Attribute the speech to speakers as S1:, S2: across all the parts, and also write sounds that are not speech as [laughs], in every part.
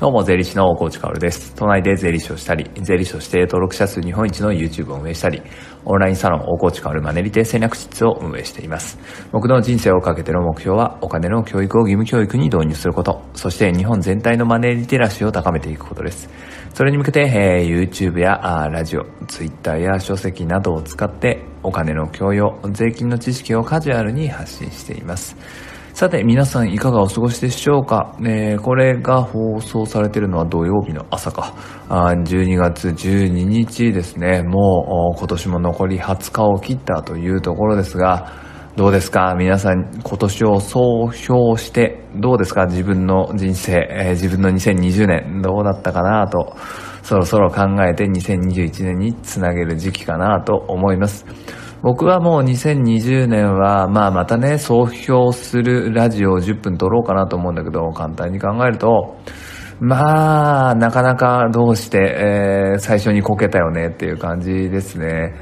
S1: どうも、税理士の大河内薫です。都内で税理士をしたり、税理士として登録者数日本一の YouTube を運営したり、オンラインサロン大河内薫マネリテ戦略室を運営しています。僕の人生をかけての目標は、お金の教育を義務教育に導入すること、そして日本全体のマネリテラシーを高めていくことです。それに向けて、えー、YouTube やあラジオ、Twitter や書籍などを使って、お金の教養、税金の知識をカジュアルに発信しています。さて、皆さんいかがお過ごしでしょうか、えー、これが放送されているのは土曜日の朝か。あ12月12日ですね。もう今年も残り20日を切ったというところですが、どうですか？皆さん今年を総評してどうですか？自分の人生、えー、自分の2020年どうだったかなとそろそろ考えて2021年につなげる時期かなと思います。僕はもう2020年は、まあまたね、総評するラジオを10分撮ろうかなと思うんだけど、簡単に考えると、まあ、なかなかどうして、えー、最初にこけたよねっていう感じですね。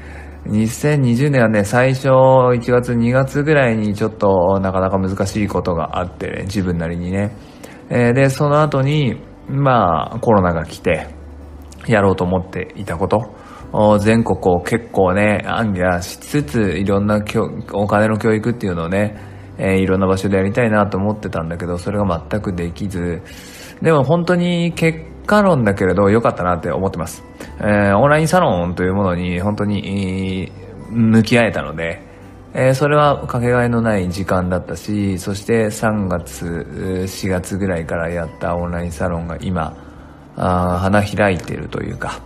S1: 2020年はね、最初1月2月ぐらいにちょっとなかなか難しいことがあって、ね、自分なりにね。えー、で、その後に、まあ、コロナが来て、やろうと思っていたこと。全国を結構ね、暗記しつつ、いろんなお金の教育っていうのをね、えー、いろんな場所でやりたいなと思ってたんだけど、それが全くできず、でも本当に結果論だけれど良かったなって思ってます。えー、オンラインサロンというものに本当に、向き合えたので、えー、それはかけがえのない時間だったし、そして3月、4月ぐらいからやったオンラインサロンが今、あ花開いているというか、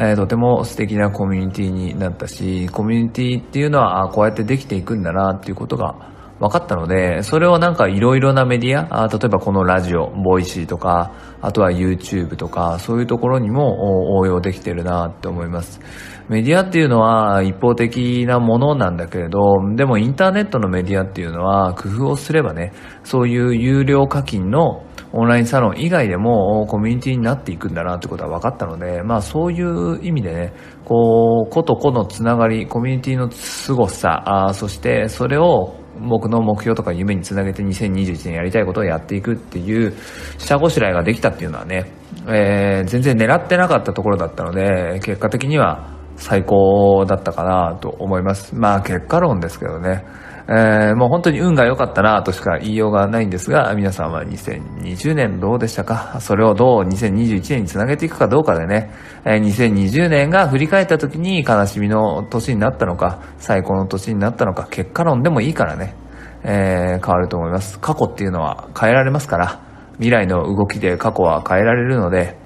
S1: えー、とても素敵なコミュニティになったし、コミュニティっていうのは、あこうやってできていくんだなっていうことが分かったので、それをなんかいろいろなメディア、あ例えばこのラジオ、ボイシーとか、あとは YouTube とか、そういうところにも応用できてるなって思います。メディアっていうのは一方的なものなんだけれど、でもインターネットのメディアっていうのは工夫をすればね、そういう有料課金のオンラインサロン以外でもコミュニティになっていくんだなってことは分かったので、まあそういう意味でね、こう、子と子のつながり、コミュニティの凄さ、あそしてそれを僕の目標とか夢につなげて2021年やりたいことをやっていくっていう下ごしらえができたっていうのはね、えー、全然狙ってなかったところだったので、結果的には最高だったかなと思います。まあ結果論ですけどね。えー、もう本当に運が良かったなとしか言いようがないんですが、皆さんは2020年どうでしたか？それをどう2021年につなげていくかどうかでね、えー、2020年が振り返った時に悲しみの年になったのか、最高の年になったのか、結果論でもいいからね、えー、変わると思います。過去っていうのは変えられますから、未来の動きで過去は変えられるので、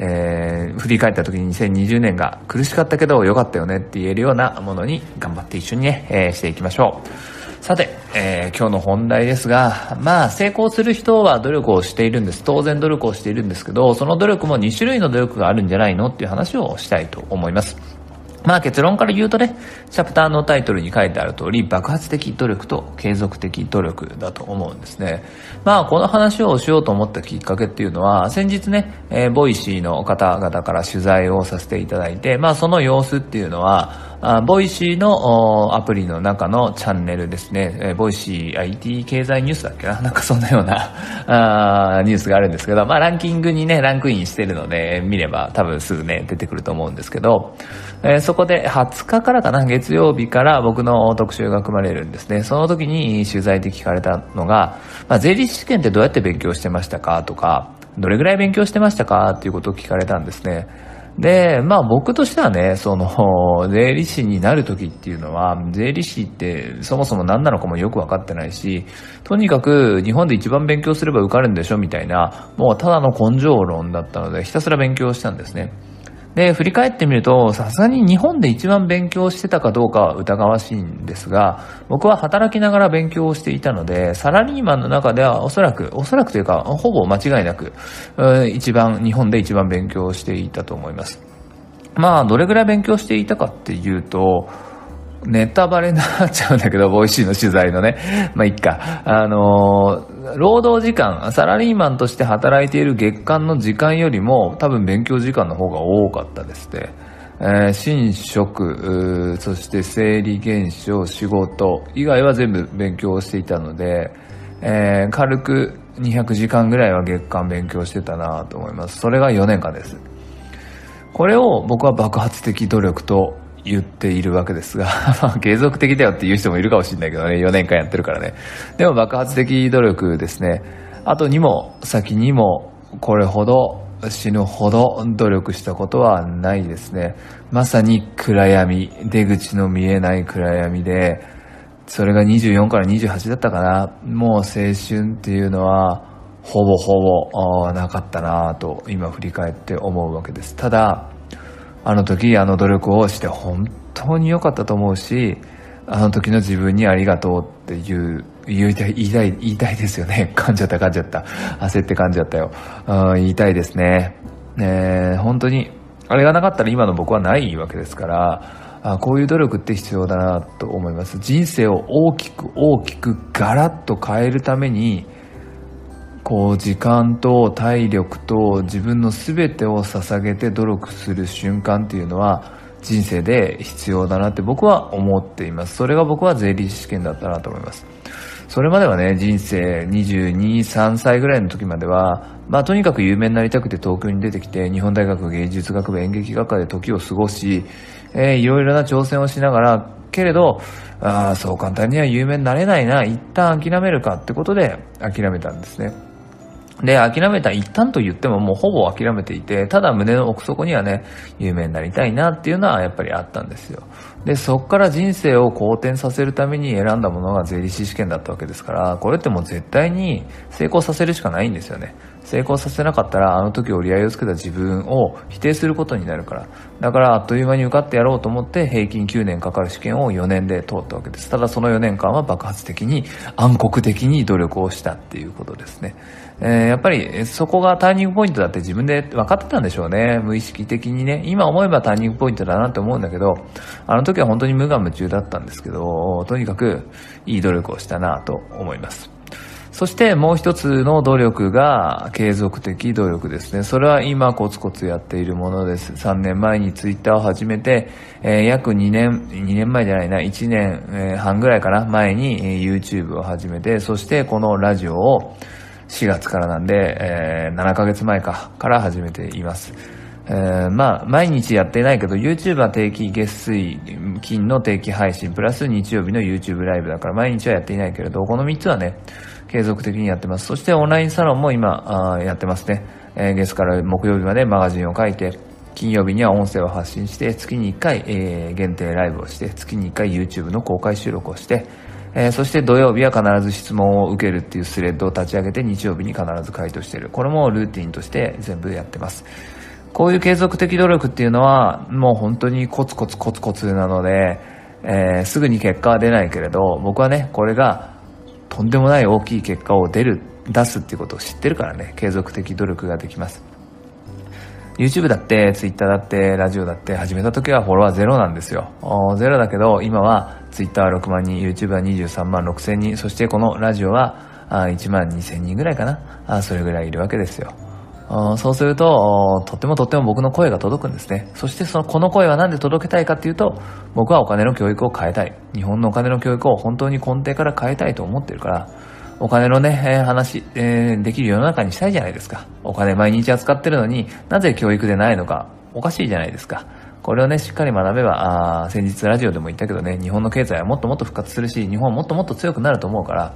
S1: えー、振り返った時に2020年が苦しかったけど良かったよねって言えるようなものに頑張って一緒にね、えー、していきましょう。さて、えー、今日の本題ですが、まあ、成功する人は努力をしているんです。当然努力をしているんですけど、その努力も2種類の努力があるんじゃないのっていう話をしたいと思います。まあ結論から言うとね、チャプターのタイトルに書いてある通り、爆発的努力と継続的努力だと思うんですね。まあこの話をしようと思ったきっかけっていうのは、先日ね、えー、ボイシーの方々から取材をさせていただいて、まあその様子っていうのは、あボイシーのアプリの中のチャンネルですね、えー、ボイシー IT 経済ニュースだっけな？[laughs] なんかそんなようなあニュースがあるんですけど、まあランキングにね、ランクインしてるので、見れば多分すぐね、出てくると思うんですけど、え、そこで20日からかな、月曜日から僕の特集が組まれるんですね。その時に取材で聞かれたのが、まあ、税理士試験ってどうやって勉強してましたか？とか、どれぐらい勉強してましたか？っていうことを聞かれたんですね。で、まあ僕としてはね、その、[laughs] 税理士になる時っていうのは、税理士ってそもそも何なのかもよくわかってないし、とにかく日本で一番勉強すれば受かるんでしょみたいな、もうただの根性論だったので、ひたすら勉強したんですね。で、振り返ってみると、さすがに日本で一番勉強してたかどうかは疑わしいんですが、僕は働きながら勉強をしていたので、サラリーマンの中ではおそらく、おそらくというか、ほぼ間違いなく、一番、日本で一番勉強していたと思います。まあ、どれぐらい勉強していたかっていうと、ネタバレになっちゃうんだけど、 Voicy の取材のね。まあ、いっか。あのー、労働時間、サラリーマンとして働いている月間の時間よりも、多分勉強時間の方が多かったですね。えー、寝食、そして生理現象、仕事以外は全部勉強していたので、えー、軽く200時間ぐらいは月間勉強してたなと思います。それが4年間です。これを僕は爆発的努力と言っているわけですが [laughs] 継続的だよって言う人もいるかもしれないけどね、4年間やってるからね。でも爆発的努力ですね。後にも先にもこれほど死ぬほど努力したことはないですね。まさに暗闇、出口の見えない暗闇で、それが24から28だったかな。もう青春っていうのは、ほぼほぼなかったなと今振り返って思うわけです。ただ、あの時あの努力をして本当に良かったと思うし、あの時の自分にありがとうっていう、言いたい、言いたい、言いたいですよね。[laughs] 噛んじゃった、噛んじゃった。焦って噛んじゃったよ。言いたいですね。ね本当に、あれがなかったら今の僕はないわけですから、あこういう努力って必要だなと思います。人生を大きく大きくガラッと変えるために、こう時間と体力と自分の全てを捧げて努力する瞬間っていうのは人生で必要だなって僕は思っています。それが僕は税理士試験だったなと思います。それまではね、人生22、3歳ぐらいの時までは、まあとにかく有名になりたくて東京に出てきて、日本大学芸術学部演劇学科で時を過ごし、えー、いろいろな挑戦をしながら、けれど、あ、そう簡単には有名になれないな、一旦諦めるかってことで諦めたんですね。で、諦めた一旦と言ってももうほぼ諦めていて、ただ胸の奥底にはね、有名になりたいなっていうのはやっぱりあったんですよ。で、そこから人生を好転させるために選んだものが税理士試験だったわけですから、これってもう絶対に成功させるしかないんですよね。成功させなかったら、あの時折り合いをつけた自分を否定することになるから。だから、あっという間に受かってやろうと思って、平均9年かかる試験を4年で通ったわけです。ただその4年間は爆発的に、暗黒的に努力をしたっていうことですね。えー、やっぱり、そこがターニングポイントだって自分で分かってたんでしょうね。無意識的にね。今思えばターニングポイントだなって思うんだけど、あの時は本当に無我夢中だったんですけど、とにかく、いい努力をしたなと思います。そしてもう一つの努力が継続的努力ですね。それは今コツコツやっているものです。3年前にツイッターを始めて、えー、約2年、2年前じゃないな、1年半ぐらいかな、前に YouTube を始めて、そしてこのラジオを4月からなんで、えー、7ヶ月前か、から始めています。えー、まあ、毎日やってないけど、YouTube は定期月水、金の定期配信、プラス日曜日の YouTube ライブだから、毎日はやっていないけれど、この3つはね、継続的にやってます。そしてオンラインサロンも今、あやってますね。えー、月から木曜日までマガジンを書いて、金曜日には音声を発信して、月に1回、えー、限定ライブをして、月に1回 YouTube の公開収録をして、えー、そして土曜日は必ず質問を受けるっていうスレッドを立ち上げて日曜日に必ず回答している。これもルーティンとして全部やってます。こういう継続的努力っていうのはもう本当にコツコツコツコツなので、えー、すぐに結果は出ないけれど、僕はね、これがとんでもない大きい結果を出る、出すっていうことを知ってるからね、継続的努力ができます。YouTube だって、Twitter だって、ラジオだって始めた時はフォロワーゼロなんですよ。ゼロだけど、今は Twitter は6万人、YouTube は23万6千人、そしてこのラジオは1万2千人ぐらいかな。それぐらいいるわけですよ。そうすると、とってもとっても僕の声が届くんですね。そしてその、この声は何で届けたいかっていうと、僕はお金の教育を変えたい。日本のお金の教育を本当に根底から変えたいと思ってるから、お金のね、えー、話、えー、できる世の中にしたいじゃないですか。お金毎日扱ってるのになぜ教育でないのか、おかしいじゃないですか。これをね、しっかり学べば、あ先日ラジオでも言ったけどね、日本の経済はもっともっと復活するし、日本はもっともっと強くなると思うから、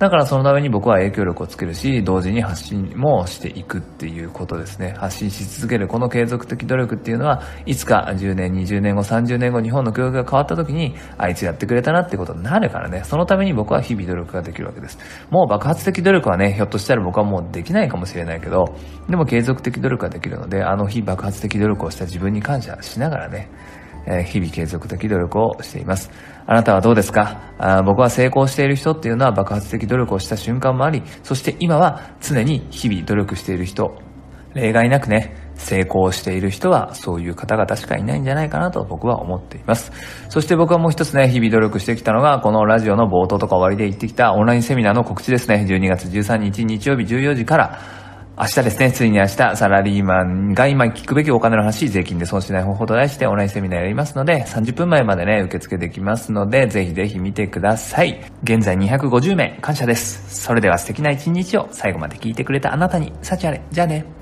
S1: だからそのために僕は影響力をつけるし、同時に発信もしていくっていうことですね。発信し続けるこの継続的努力っていうのは、いつか10年、20年後、30年後、日本の教育が変わった時に、あいつやってくれたなってことになるからね。そのために僕は日々努力ができるわけです。もう爆発的努力はね、ひょっとしたら僕はもうできないかもしれないけど、でも継続的努力ができるので、あの日爆発的努力をした自分に感謝しながらね、え日々継続的努力をしています。あなたはどうですか？あ僕は成功している人っていうのは爆発的努力をした瞬間もあり、そして今は常に日々努力している人、例外なくね、成功している人はそういう方々しかいないんじゃないかなと僕は思っています。そして僕はもう一つね、日々努力してきたのが、このラジオの冒頭とか終わりで言ってきたオンラインセミナーの告知ですね。12月13日日曜日14時から、明日ですね、ついに明日、サラリーマンが今聞くべきお金の話、税金で損しない方法と題してオンラインセミナーやりますので、30分前までね、受付できますので、ぜひぜひ見てください。現在250名、感謝です。それでは素敵な一日を最後まで聞いてくれたあなたに、幸あれ。じゃあね。